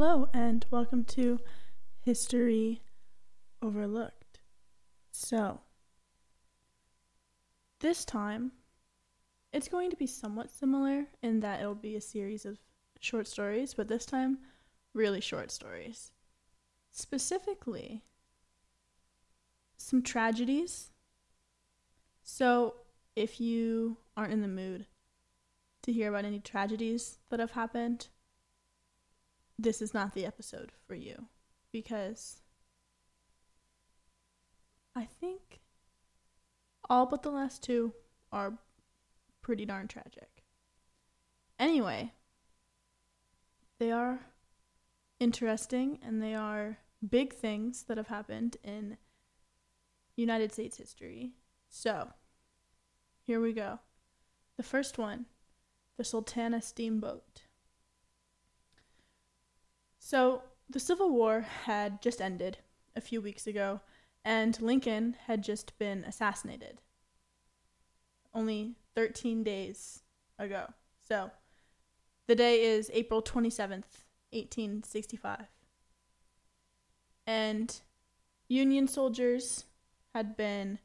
Hello, and welcome to History Overlooked. So, this time, it's going to be somewhat similar in that it'll be a series of short stories, but this time, really short stories. Specifically, some tragedies. So, if you aren't in the mood to hear about any tragedies that have happened, this is not the episode for you because I think all but the last two are pretty darn tragic. Anyway, they are interesting and they are big things that have happened in United States history. So, here we go. The first one the Sultana Steamboat. So, the Civil War had just ended a few weeks ago, and Lincoln had just been assassinated only 13 days ago. So, the day is April 27th, 1865. And Union soldiers had been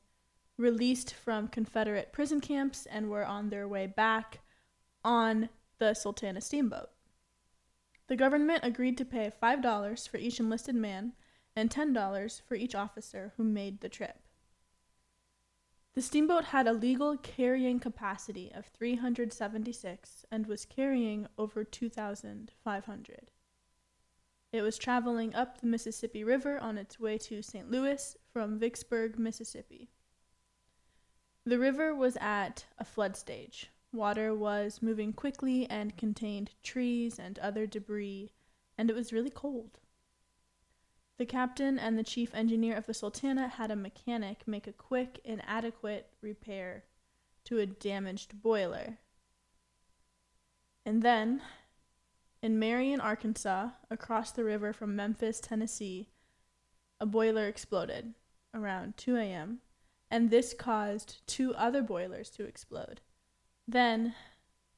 released from Confederate prison camps and were on their way back on the Sultana steamboat. The government agreed to pay $5 for each enlisted man and $10 for each officer who made the trip. The steamboat had a legal carrying capacity of 376 and was carrying over 2,500. It was traveling up the Mississippi River on its way to St. Louis from Vicksburg, Mississippi. The river was at a flood stage. Water was moving quickly and contained trees and other debris, and it was really cold. The captain and the chief engineer of the Sultana had a mechanic make a quick and adequate repair to a damaged boiler. And then, in Marion, Arkansas, across the river from Memphis, Tennessee, a boiler exploded around 2 a.m., and this caused two other boilers to explode. Then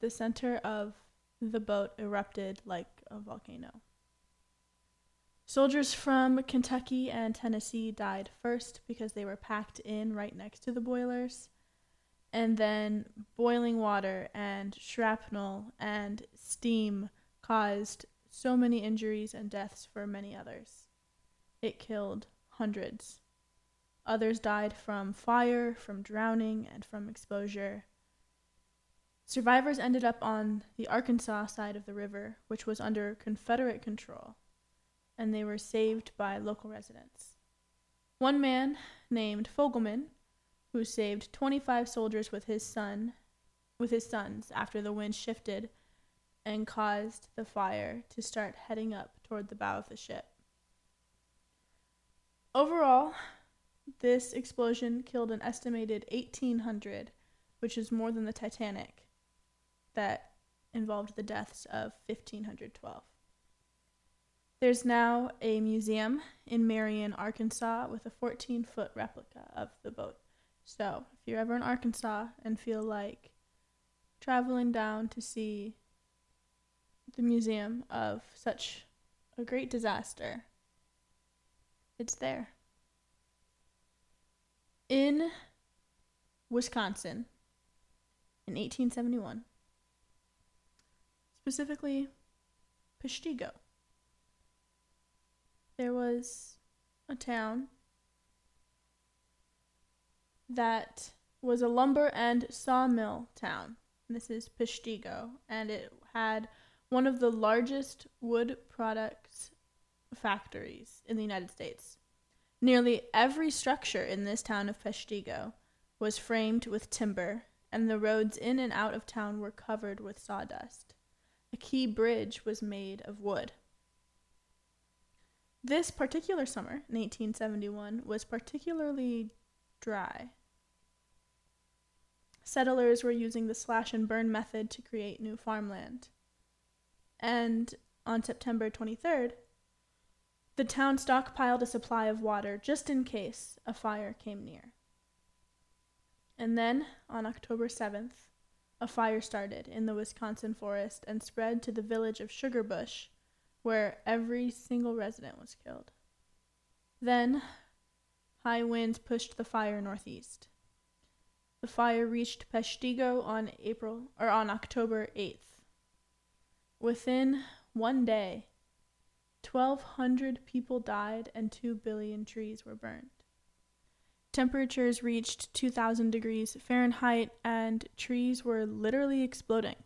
the center of the boat erupted like a volcano. Soldiers from Kentucky and Tennessee died first because they were packed in right next to the boilers. And then boiling water and shrapnel and steam caused so many injuries and deaths for many others. It killed hundreds. Others died from fire, from drowning, and from exposure. Survivors ended up on the Arkansas side of the river, which was under Confederate control, and they were saved by local residents. One man named Fogelman, who saved 25 soldiers with his son, with his sons after the wind shifted and caused the fire to start heading up toward the bow of the ship. Overall, this explosion killed an estimated 1,800, which is more than the Titanic, that involved the deaths of 1512. There's now a museum in Marion, Arkansas, with a 14 foot replica of the boat. So, if you're ever in Arkansas and feel like traveling down to see the museum of such a great disaster, it's there. In Wisconsin, in 1871, specifically Peshtigo. There was a town that was a lumber and sawmill town. This is Peshtigo, and it had one of the largest wood products factories in the United States. Nearly every structure in this town of Peshtigo was framed with timber, and the roads in and out of town were covered with sawdust. A key bridge was made of wood. This particular summer, in 1871, was particularly dry. Settlers were using the slash and burn method to create new farmland. And on September 23rd, the town stockpiled a supply of water just in case a fire came near. And then, on October 7th, a fire started in the Wisconsin forest and spread to the village of Sugarbush, where every single resident was killed. Then, high winds pushed the fire northeast. The fire reached Peshtigo on April or on October 8th. Within one day, 1200 people died and 2 billion trees were burned. Temperatures reached 2000 degrees Fahrenheit and trees were literally exploding.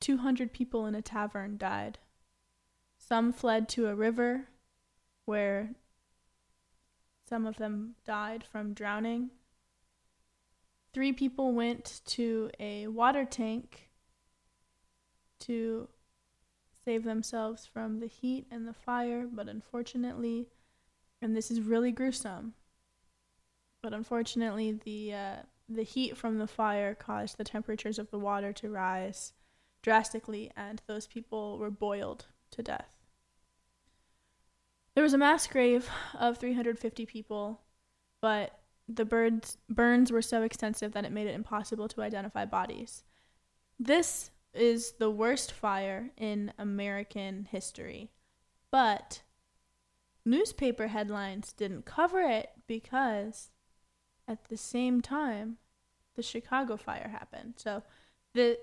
200 people in a tavern died. Some fled to a river where some of them died from drowning. Three people went to a water tank to save themselves from the heat and the fire, but unfortunately, and this is really gruesome, but unfortunately, the uh, the heat from the fire caused the temperatures of the water to rise drastically, and those people were boiled to death. There was a mass grave of 350 people, but the birds, burns were so extensive that it made it impossible to identify bodies. This is the worst fire in American history, but newspaper headlines didn't cover it because at the same time the Chicago fire happened. So the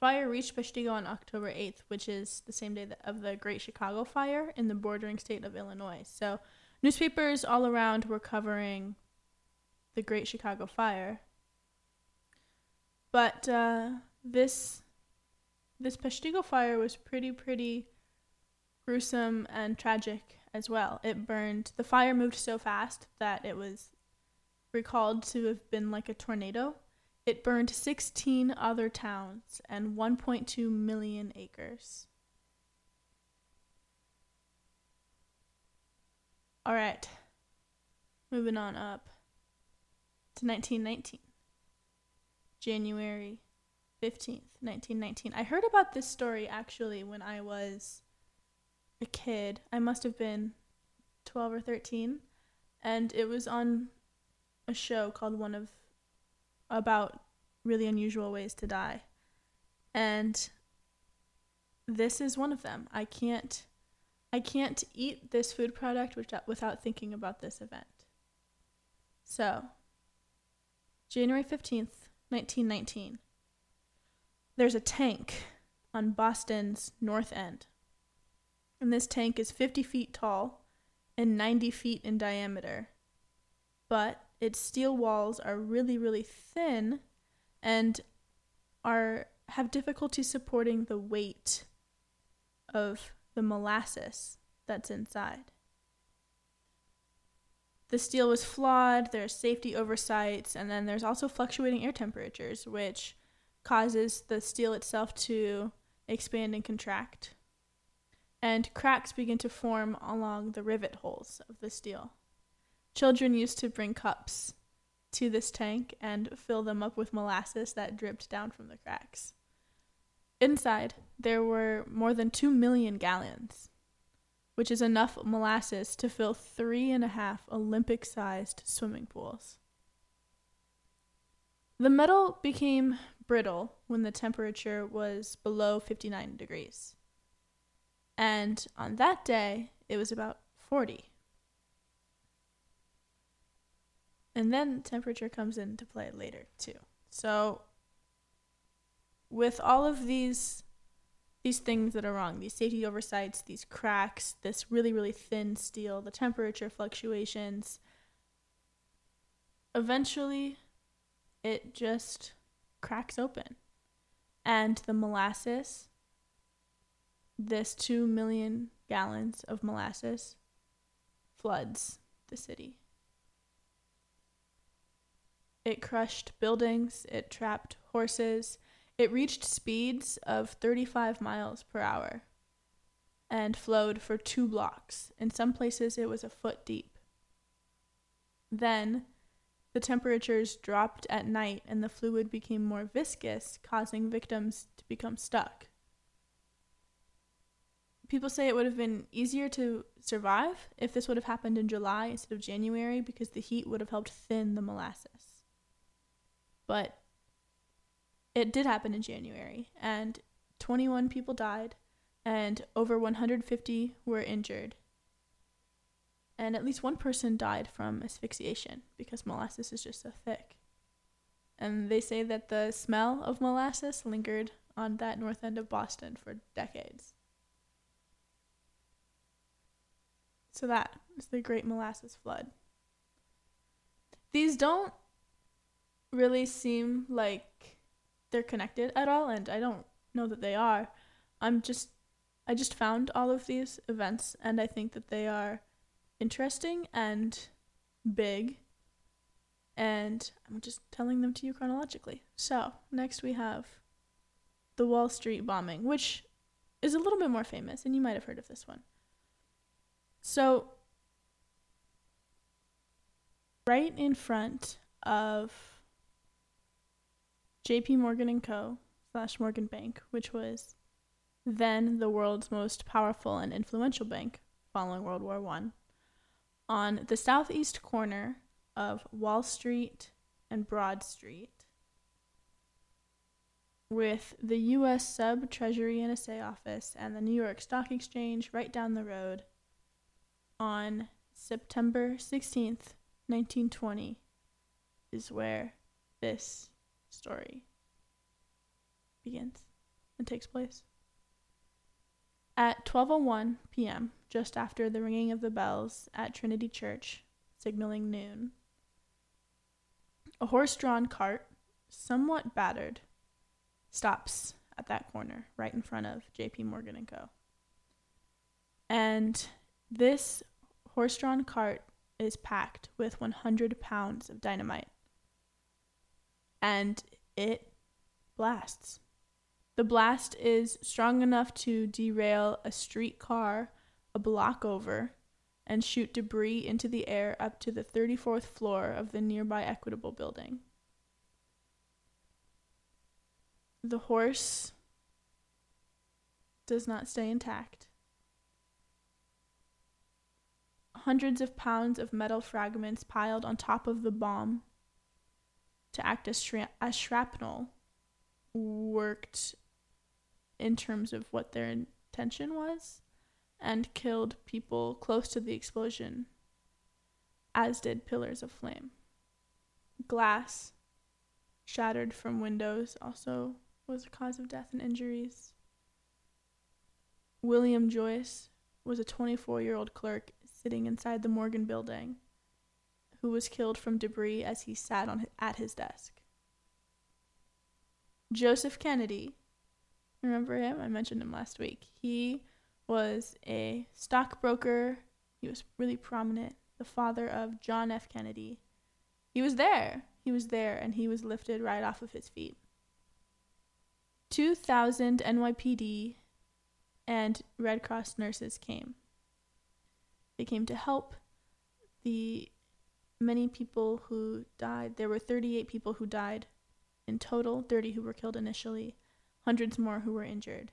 fire reached Peshtigo on October 8th, which is the same day of the Great Chicago Fire in the bordering state of Illinois. So newspapers all around were covering the Great Chicago Fire. But uh, this this Peshtigo fire was pretty pretty gruesome and tragic as well. It burned. The fire moved so fast that it was recalled to have been like a tornado it burned 16 other towns and 1.2 million acres. All right. Moving on up to 1919. January 15th, 1919. I heard about this story actually when I was a kid. I must have been 12 or 13. And it was on a show called One of about really unusual ways to die. And this is one of them. I can't I can't eat this food product without thinking about this event. So, January 15th, 1919. There's a tank on Boston's north end. And this tank is 50 feet tall and 90 feet in diameter. But its steel walls are really, really thin and are have difficulty supporting the weight of the molasses that's inside. The steel was flawed, there's safety oversights, and then there's also fluctuating air temperatures, which causes the steel itself to expand and contract. And cracks begin to form along the rivet holes of the steel. Children used to bring cups to this tank and fill them up with molasses that dripped down from the cracks. Inside, there were more than two million gallons, which is enough molasses to fill three and a half Olympic sized swimming pools. The metal became brittle when the temperature was below 59 degrees. And on that day, it was about 40. And then temperature comes into play later too. So with all of these these things that are wrong, these safety oversights, these cracks, this really really thin steel, the temperature fluctuations, eventually it just cracks open. And the molasses, this 2 million gallons of molasses floods the city. It crushed buildings, it trapped horses, it reached speeds of 35 miles per hour and flowed for two blocks. In some places, it was a foot deep. Then, the temperatures dropped at night and the fluid became more viscous, causing victims to become stuck. People say it would have been easier to survive if this would have happened in July instead of January because the heat would have helped thin the molasses. But it did happen in January, and 21 people died, and over 150 were injured. And at least one person died from asphyxiation because molasses is just so thick. And they say that the smell of molasses lingered on that north end of Boston for decades. So that is the Great Molasses Flood. These don't really seem like they're connected at all, and I don't know that they are. I'm just, I just found all of these events, and I think that they are interesting and big, and I'm just telling them to you chronologically. So, next we have the Wall Street bombing, which is a little bit more famous, and you might have heard of this one. So, right in front of JP Morgan and Co. slash Morgan Bank, which was then the world's most powerful and influential bank following World War One, on the southeast corner of Wall Street and Broad Street, with the U.S. Sub Treasury NSA office and the New York Stock Exchange right down the road, on September 16th, 1920 is where this story begins and takes place. At 12:01 p.m., just after the ringing of the bells at Trinity Church, signaling noon, a horse-drawn cart, somewhat battered, stops at that corner right in front of JP Morgan and Co. And this horse-drawn cart is packed with 100 pounds of dynamite. And it blasts. The blast is strong enough to derail a streetcar a block over and shoot debris into the air up to the 34th floor of the nearby Equitable building. The horse does not stay intact hundreds of pounds of metal fragments piled on top of the bomb to act as, shra- as shrapnel worked in terms of what their intention was and killed people close to the explosion, as did pillars of flame. Glass shattered from windows also was a cause of death and injuries. William Joyce was a 24 year old clerk sitting inside the Morgan building, who was killed from debris as he sat on at his desk. Joseph Kennedy, remember him? I mentioned him last week. He was a stockbroker. He was really prominent, the father of John F. Kennedy. He was there. He was there and he was lifted right off of his feet. 2,000 NYPD and Red Cross nurses came. They came to help the many people who died. There were 38 people who died in total, 30 who were killed initially, hundreds more who were injured.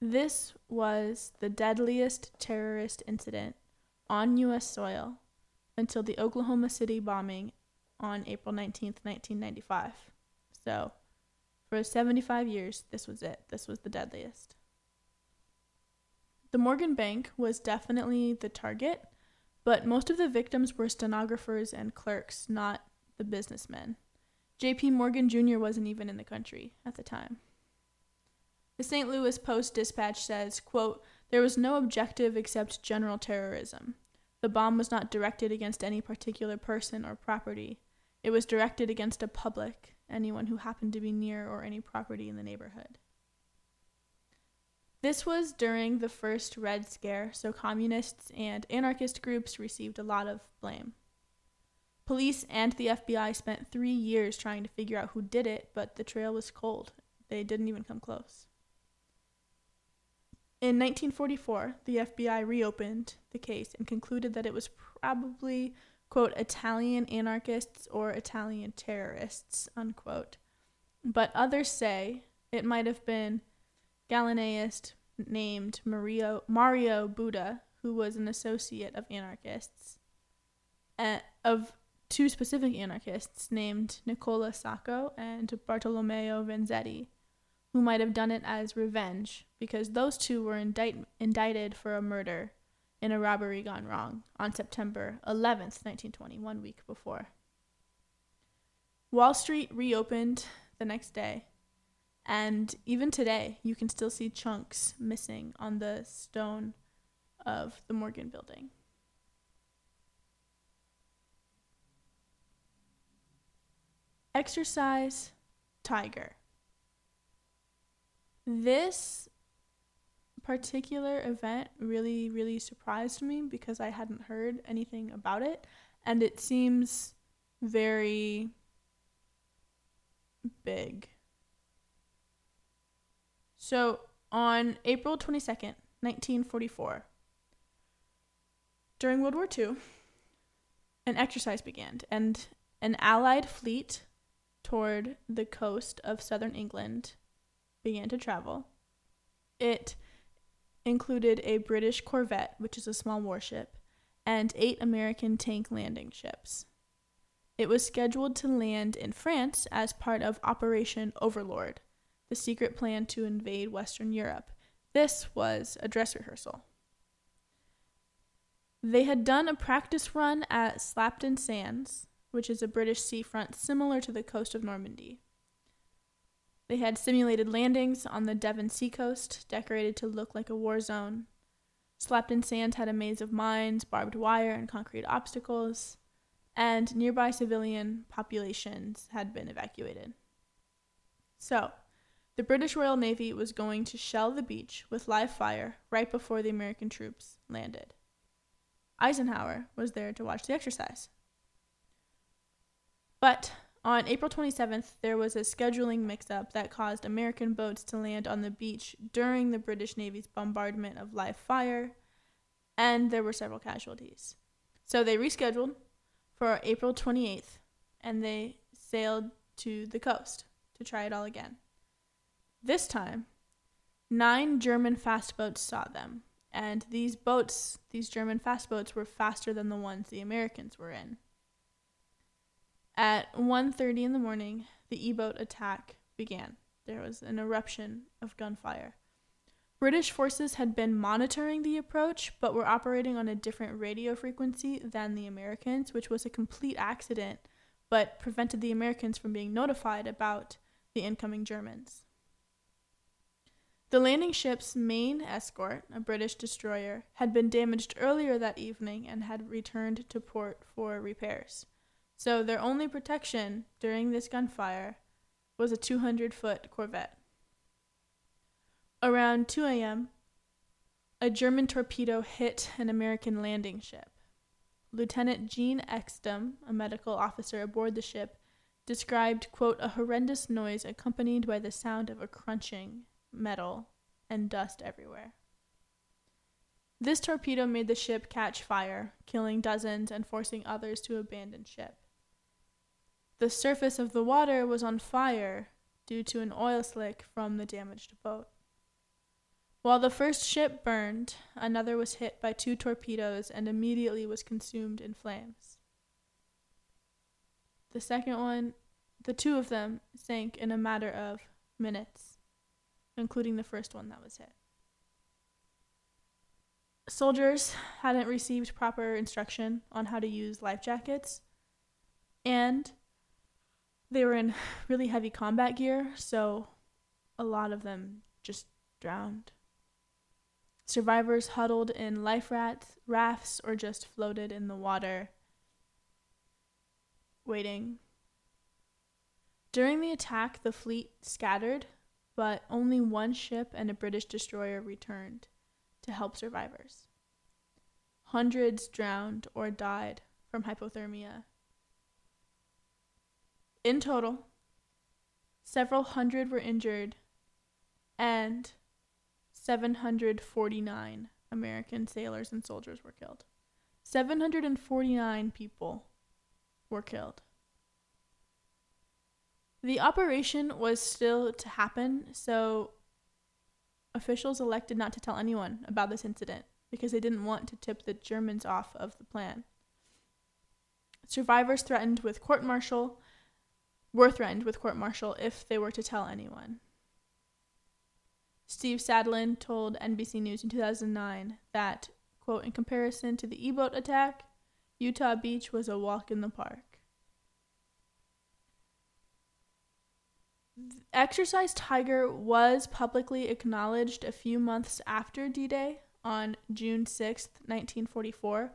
This was the deadliest terrorist incident on U.S. soil until the Oklahoma City bombing on April 19th, 1995. So, for 75 years, this was it. This was the deadliest. The Morgan Bank was definitely the target, but most of the victims were stenographers and clerks, not the businessmen. JP Morgan Jr. wasn't even in the country at the time. The St. Louis Post Dispatch says, quote, There was no objective except general terrorism. The bomb was not directed against any particular person or property. It was directed against a public, anyone who happened to be near or any property in the neighborhood. This was during the first Red Scare, so communists and anarchist groups received a lot of blame. Police and the FBI spent three years trying to figure out who did it, but the trail was cold. They didn't even come close. In 1944, the FBI reopened the case and concluded that it was probably, quote, Italian anarchists or Italian terrorists, unquote. But others say it might have been Galeanist named Mario, Mario Buda, who was an associate of anarchists, uh, of two specific anarchists named Nicola Sacco and Bartolomeo Vanzetti, who might have done it as revenge because those two were indict- indicted for a murder in a robbery gone wrong on September 11th, 1920, one week before. Wall Street reopened the next day, and even today, you can still see chunks missing on the stone of the Morgan building. Exercise Tiger. This particular event really, really surprised me because I hadn't heard anything about it. And it seems very big. So, on April 22nd, 1944, during World War II, an exercise began, and an Allied fleet toward the coast of southern England began to travel. It included a British corvette, which is a small warship, and eight American tank landing ships. It was scheduled to land in France as part of Operation Overlord, the secret plan to invade Western Europe. This was a dress rehearsal. They had done a practice run at Slapton Sands, which is a British seafront similar to the coast of Normandy. They had simulated landings on the Devon seacoast, decorated to look like a war zone. Slapton Sands had a maze of mines, barbed wire, and concrete obstacles, and nearby civilian populations had been evacuated. So, the British Royal Navy was going to shell the beach with live fire right before the American troops landed. Eisenhower was there to watch the exercise. But on April 27th, there was a scheduling mix up that caused American boats to land on the beach during the British Navy's bombardment of live fire, and there were several casualties. So they rescheduled for April 28th, and they sailed to the coast to try it all again. This time, nine German fast boats saw them, and these boats, these German fast boats, were faster than the ones the Americans were in. At 1:30 in the morning, the E-boat attack began. There was an eruption of gunfire. British forces had been monitoring the approach, but were operating on a different radio frequency than the Americans, which was a complete accident, but prevented the Americans from being notified about the incoming Germans. The landing ship's main escort, a British destroyer, had been damaged earlier that evening and had returned to port for repairs. So their only protection during this gunfire was a 200 foot corvette. Around 2 a.m., a German torpedo hit an American landing ship. Lieutenant Gene Eckstam, a medical officer aboard the ship, described, quote, a horrendous noise accompanied by the sound of a crunching metal and dust everywhere. This torpedo made the ship catch fire, killing dozens and forcing others to abandon ship. The surface of the water was on fire due to an oil slick from the damaged boat. While the first ship burned, another was hit by two torpedoes and immediately was consumed in flames. The second one, the two of them, sank in a matter of minutes, including the first one that was hit. Soldiers hadn't received proper instruction on how to use life jackets, and they were in really heavy combat gear, so a lot of them just drowned. Survivors huddled in life rats, rafts or just floated in the water, waiting. During the attack, the fleet scattered, but only one ship and a British destroyer returned to help survivors. Hundreds drowned or died from hypothermia in total, several hundred were injured, and 749 American sailors and soldiers were killed. 749 people were killed. The operation was still to happen, so officials elected not to tell anyone about this incident because they didn't want to tip the Germans off of the plan. Survivors threatened with court martial were threatened with court martial if they were to tell anyone. Steve Sadlon told NBC News in 2009 that, quote, in comparison to the E boat attack, Utah Beach was a walk in the park. Exercise Tiger was publicly acknowledged a few months after D Day on June 6th, 1944,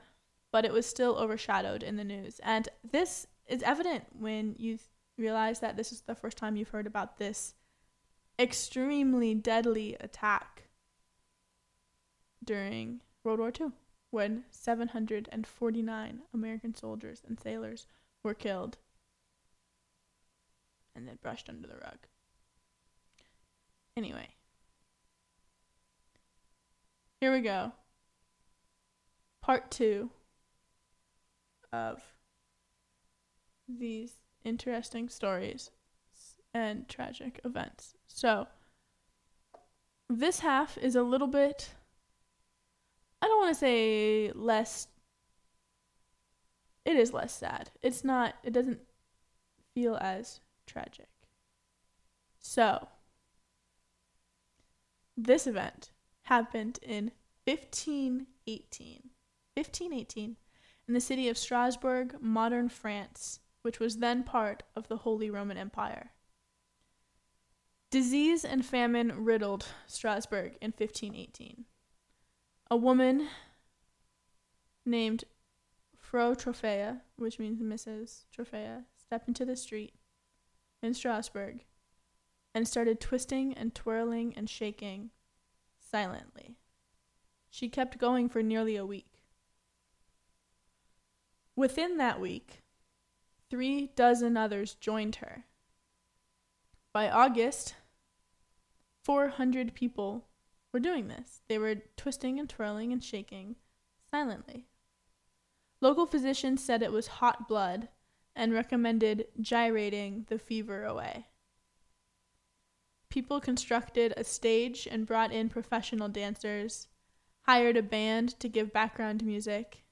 but it was still overshadowed in the news. And this is evident when you realize that this is the first time you've heard about this extremely deadly attack during World War II when 749 American soldiers and sailors were killed and then brushed under the rug. Anyway, here we go. Part two of these interesting stories and tragic events. So, this half is a little bit, I don't want to say less, it is less sad. It's not, it doesn't feel as tragic. So, this event happened in 1518. 1518 in the city of Strasbourg, modern France, which was then part of the Holy Roman Empire. Disease and famine riddled Strasbourg in 1518. A woman named Frau Troffea, which means Mrs. Troffea, stepped into the street in Strasbourg and started twisting and twirling and shaking silently. She kept going for nearly a week. Within that week, three dozen others joined her. By August, 400 people were doing this. They were twisting and twirling and shaking silently. Local physicians said it was hot blood and recommended gyrating the fever away. People constructed a stage and brought in professional dancers, hired a band to give background music,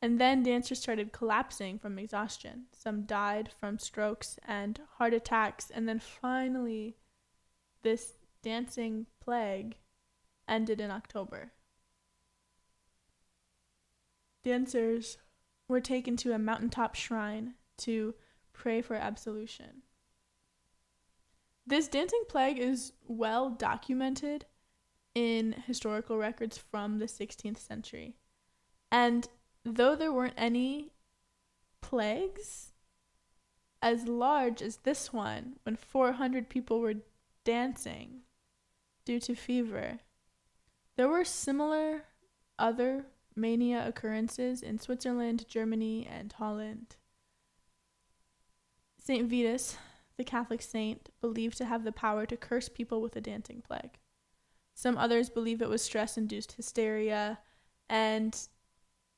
and then dancers started collapsing from exhaustion. Some died from strokes and heart attacks. And then finally, this dancing plague ended in October. Dancers were taken to a mountaintop shrine to pray for absolution. This dancing plague is well documented in historical records from the 16th century. And though there weren't any plagues as large as this one, when 400 people were dancing due to fever, there were similar other mania occurrences in Switzerland, Germany, and Holland. St. Vitus, the Catholic saint, believed to have the power to curse people with a dancing plague. Some others believe it was stress induced hysteria, and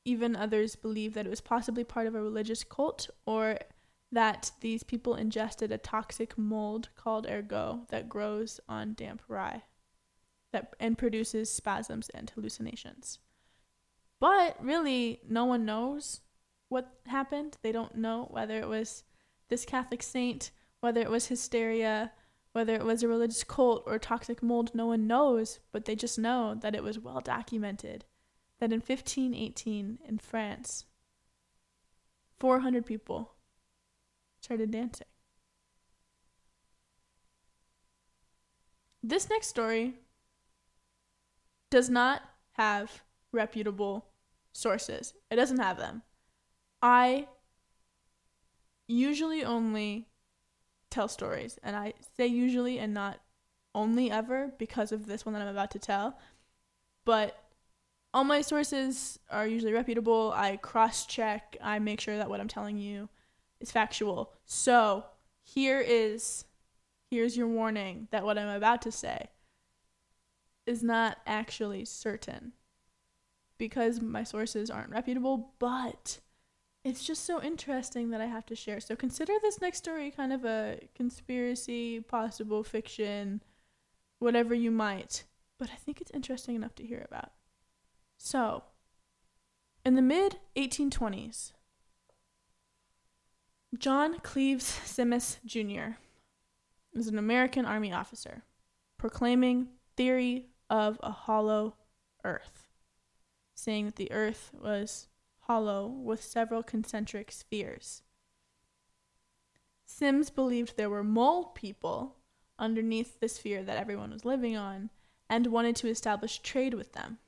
even others believe that it was possibly part of a religious cult or that these people ingested a toxic mold called ergot that grows on damp rye that and produces spasms and hallucinations. But really no one knows what happened. They don't know whether it was this Catholic saint, whether it was hysteria, whether it was a religious cult or toxic mold, no one knows, but they just know that it was well documented that in 1518 in France, 400 people started dancing. This next story does not have reputable sources. It doesn't have them. I usually only tell stories, and I say usually and not only ever because of this one that I'm about to tell. But all my sources are usually reputable. I cross check, I make sure that what I'm telling you is factual. So, here is here's your warning that what I'm about to say is not actually certain because my sources aren't reputable, but it's just so interesting that I have to share. So consider this next story kind of a conspiracy, possible fiction, whatever you might, but I think it's interesting enough to hear about. So, in the mid 1820s, John Cleves Symmes Jr. is an American Army officer proclaiming theory of a hollow earth, saying that the earth was hollow with several concentric spheres. Symmes believed there were mole people underneath the sphere that everyone was living on and wanted to establish trade with them.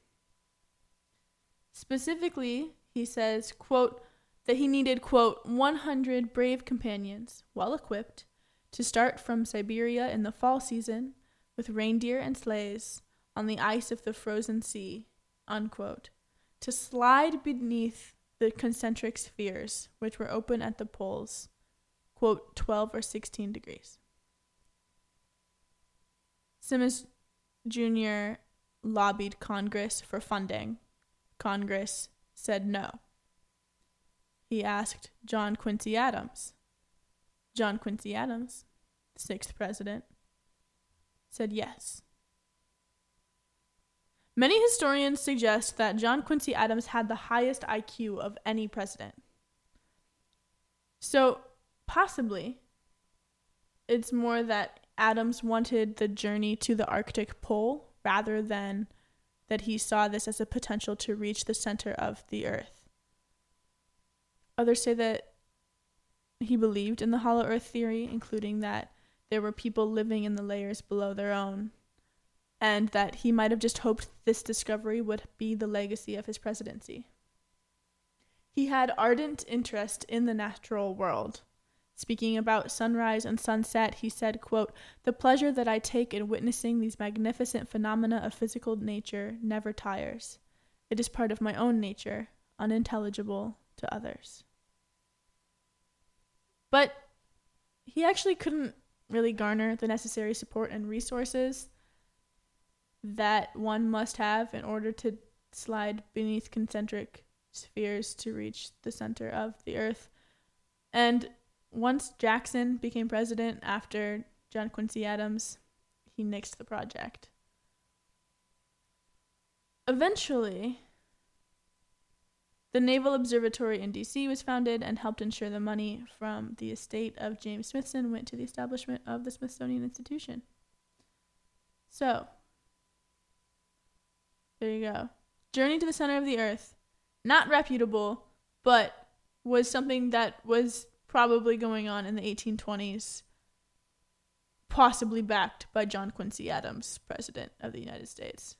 Specifically, he says, quote, that he needed, quote, 100 brave companions, well equipped, to start from Siberia in the fall season with reindeer and sleighs on the ice of the frozen sea, unquote, to slide beneath the concentric spheres, which were open at the poles, quote, 12 or 16 degrees. Simmons Jr. lobbied Congress for funding. Congress said no. He asked John Quincy Adams. John Quincy Adams, sixth president, said yes. Many historians suggest that John Quincy Adams had the highest IQ of any president. So, possibly, it's more that Adams wanted the journey to the Arctic Pole rather than that he saw this as a potential to reach the center of the earth. Others say that he believed in the hollow earth theory, including that there were people living in the layers below their own, and that he might have just hoped this discovery would be the legacy of his presidency. He had ardent interest in the natural world. Speaking about sunrise and sunset, he said, quote, The pleasure that I take in witnessing these magnificent phenomena of physical nature never tires. It is part of my own nature, unintelligible to others. But he actually couldn't really garner the necessary support and resources that one must have in order to slide beneath concentric spheres to reach the center of the earth. And once Jackson became president after John Quincy Adams, he nixed the project. Eventually, the Naval Observatory in DC was founded and helped ensure the money from the estate of James Smithson went to the establishment of the Smithsonian Institution. So, there you go. Journey to the Center of the Earth. Not reputable, but was something that was probably going on in the 1820s, possibly backed by John Quincy Adams, President of the United States.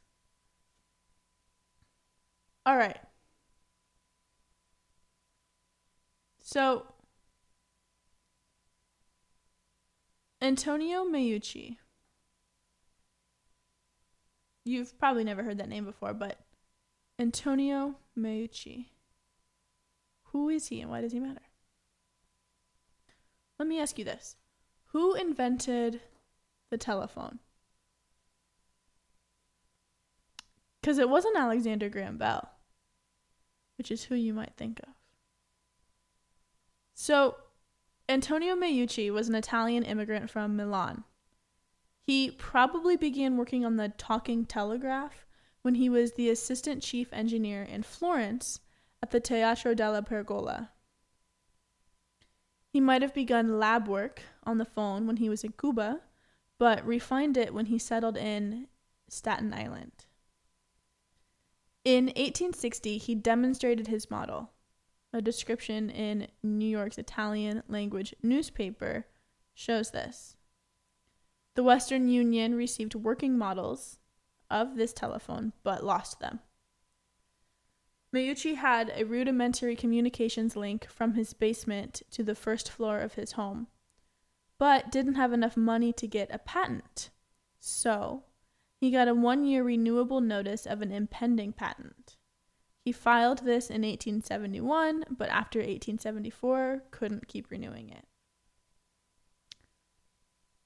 All right. So, Antonio Meucci. You've probably never heard that name before, but Antonio Meucci. Who is he and why does he matter? Let me ask you this Who invented the telephone? Because it wasn't Alexander Graham Bell, which is who you might think of. So, Antonio Meucci was an Italian immigrant from Milan. He probably began working on the talking telegraph when he was the assistant chief engineer in Florence at the Teatro della Pergola. He might have begun lab work on the phone when he was in Cuba, but refined it when he settled in Staten Island. In 1860, he demonstrated his model. A description in New York's Italian language newspaper shows this. The Western Union received working models of this telephone but lost them. Meucci had a rudimentary communications link from his basement to the first floor of his home, but didn't have enough money to get a patent. So, he got a one year renewable notice of an impending patent. He filed this in 1871, but after 1874, couldn't keep renewing it.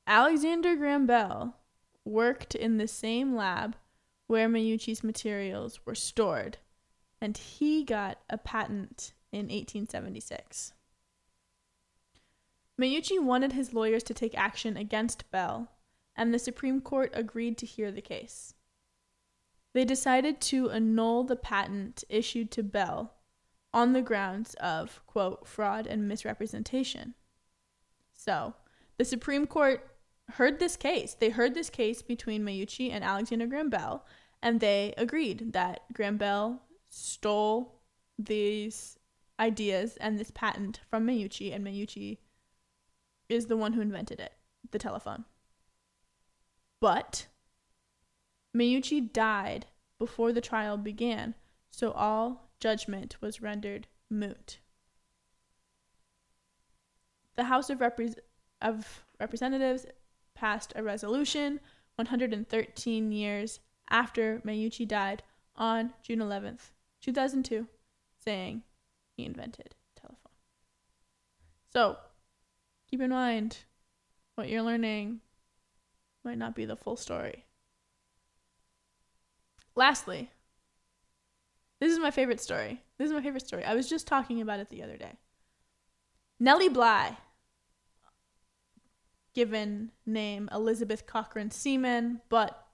Alexander Graham Bell worked in the same lab where Meucci's materials were stored, and he got a patent in 1876. Meucci wanted his lawyers to take action against Bell, and the Supreme Court agreed to hear the case. They decided to annul the patent issued to Bell on the grounds of, quote, fraud and misrepresentation. So, the Supreme Court heard this case. They heard this case between Meucci and Alexander Graham Bell, and they agreed that Graham Bell stole these ideas and this patent from Meucci, and Meucci is the one who invented it, the telephone. But Meucci died before the trial began, so all judgment was rendered moot. The House of, Repre- of Representatives passed a resolution 113 years after Meucci died on June 11th, 2002, saying he invented telephone. So, keep in mind what you're learning might not be the full story. Lastly, this is my favorite story. This is my favorite story. I was just talking about it the other day. Nellie Bly, given name Elizabeth Cochran Seaman, but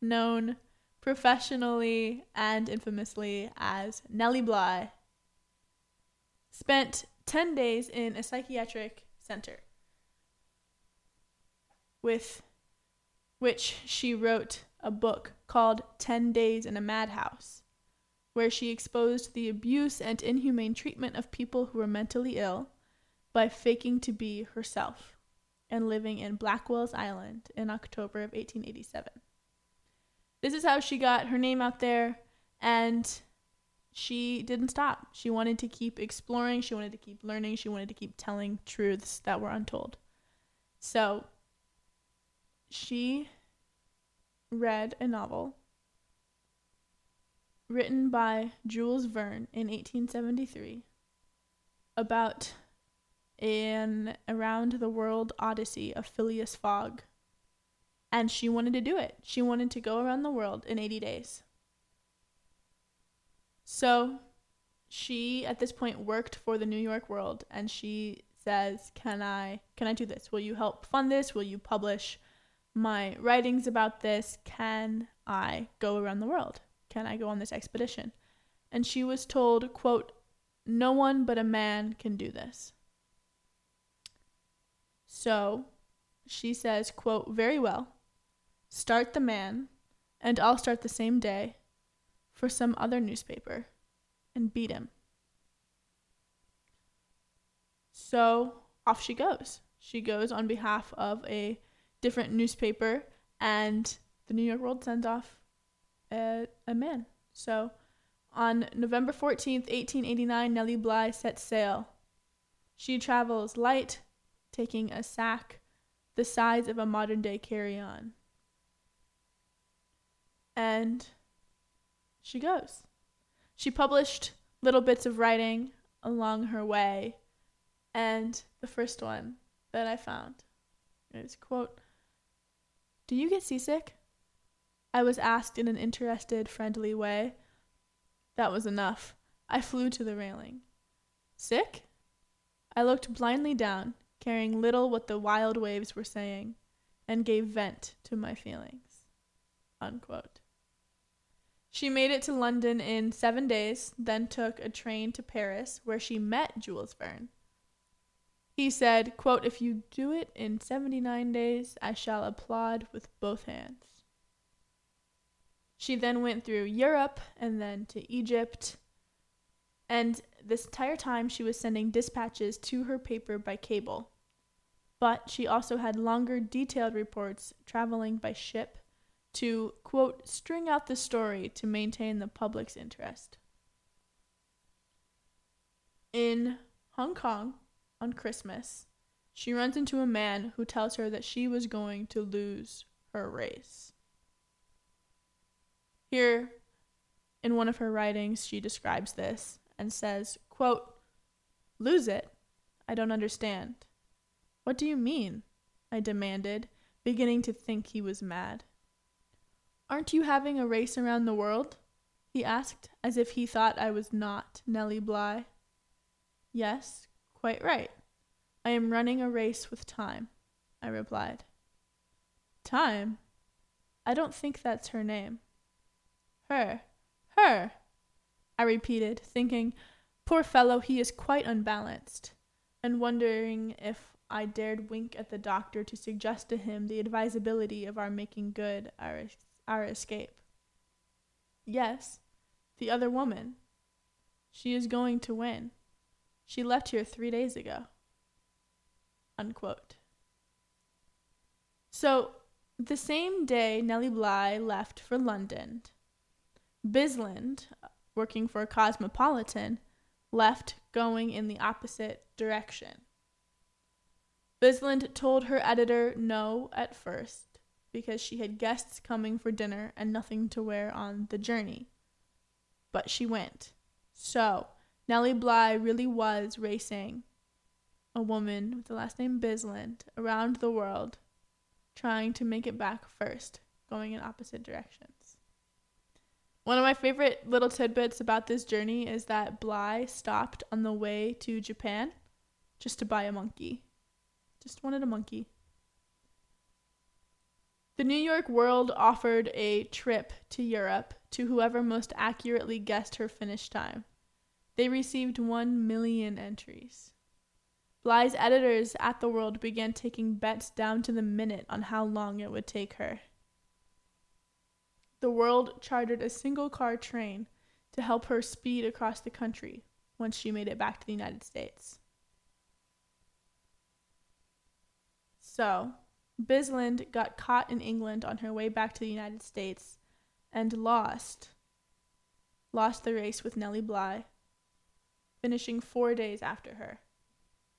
known professionally and infamously as Nellie Bly, spent 10 days in a psychiatric center with which she wrote a book called 10 Days in a Madhouse, where she exposed the abuse and inhumane treatment of people who were mentally ill by faking to be herself and living in Blackwell's Island in October of 1887. This is how she got her name out there, and she didn't stop. She wanted to keep exploring, she wanted to keep learning, she wanted to keep telling truths that were untold. So, she read a novel written by Jules Verne in 1873 about an around the world odyssey of Phileas Fogg. And she wanted to do it. She wanted to go around the world in 80 days. So she at this point worked for the New York World and she says, "Can I can I do this? Will you help fund this? Will you publish my writings about this? Can I go around the world? Can I go on this expedition?" And she was told, quote, "No one but a man can do this." So she says, quote, very well. Start the man, and I'll start the same day for some other newspaper and beat him. So off she goes. She goes on behalf of a different newspaper, and the New York World sends off a, a man. So on November 14th, 1889, Nellie Bly sets sail. She travels light, taking a sack the size of a modern day carry on. And she goes. She published little bits of writing along her way, and the first one that I found is quote Do you get seasick? I was asked in an interested, friendly way. That was enough. I flew to the railing. Sick? I looked blindly down, caring little what the wild waves were saying, and gave vent to my feelings. Unquote. She made it to London in seven days, then took a train to Paris, where she met Jules Verne. He said, quote, If you do it in 79 days, I shall applaud with both hands. She then went through Europe and then to Egypt. And this entire time, she was sending dispatches to her paper by cable. But she also had longer, detailed reports traveling by ship to, quote, string out the story to maintain the public's interest. In Hong Kong, on Christmas, she runs into a man who tells her that she was going to lose her race. Here, in one of her writings, she describes this and says, quote, Lose it? I don't understand. What do you mean? I demanded, beginning to think he was mad. Aren't you having a race around the world? he asked, as if he thought I was not Nellie Bly. Yes, quite right. I am running a race with time, I replied. Time? I don't think that's her name. Her, her, I repeated, thinking, poor fellow, he is quite unbalanced, and wondering if I dared wink at the doctor to suggest to him the advisability of our making good our, our escape. Yes, the other woman. She is going to win. She left here three days ago. Unquote. So, the same day Nellie Bly left for London, Bisland, working for a Cosmopolitan, left going in the opposite direction. Bisland told her editor no at first because she had guests coming for dinner and nothing to wear on the journey. But she went. So, Nellie Bly really was racing a woman with the last name Bisland around the world, trying to make it back first, going in opposite directions. One of my favorite little tidbits about this journey is that Bly stopped on the way to Japan just to buy a monkey. Just wanted a monkey. The New York World offered a trip to Europe to whoever most accurately guessed her finish time. They received 1 million entries. Bly's editors at the World began taking bets down to the minute on how long it would take her. The World chartered a single car train to help her speed across the country once she made it back to the United States. So, Bisland got caught in England on her way back to the United States and lost. Lost the race with Nellie Bly, finishing four days after her.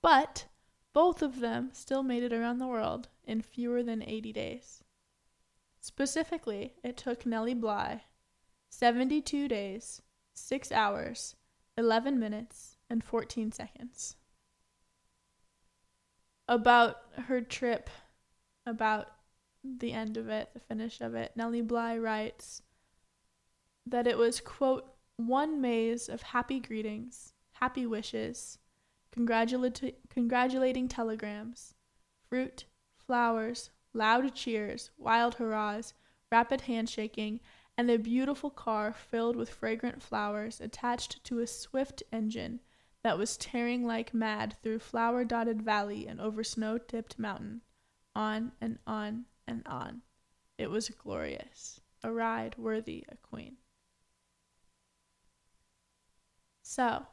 But both of them still made it around the world in fewer than 80 days. Specifically, it took Nellie Bly 72 days, 6 hours, 11 minutes, and 14 seconds. About her trip, about the end of it, the finish of it, Nellie Bly writes that it was, quote, one maze of happy greetings, happy wishes, congratulati- congratulating telegrams, fruit, flowers, loud cheers, wild hurrahs, rapid handshaking, and a beautiful car filled with fragrant flowers attached to a swift engine that was tearing like mad through flower dotted valley and over snow tipped mountain, on and on and on. It was glorious, a ride worthy a queen. So,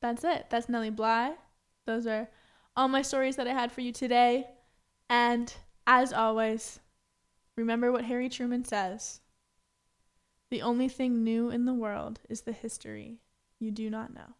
that's it. That's Nellie Bly. Those are all my stories that I had for you today. And as always, remember what Harry Truman says The only thing new in the world is the history you do not know.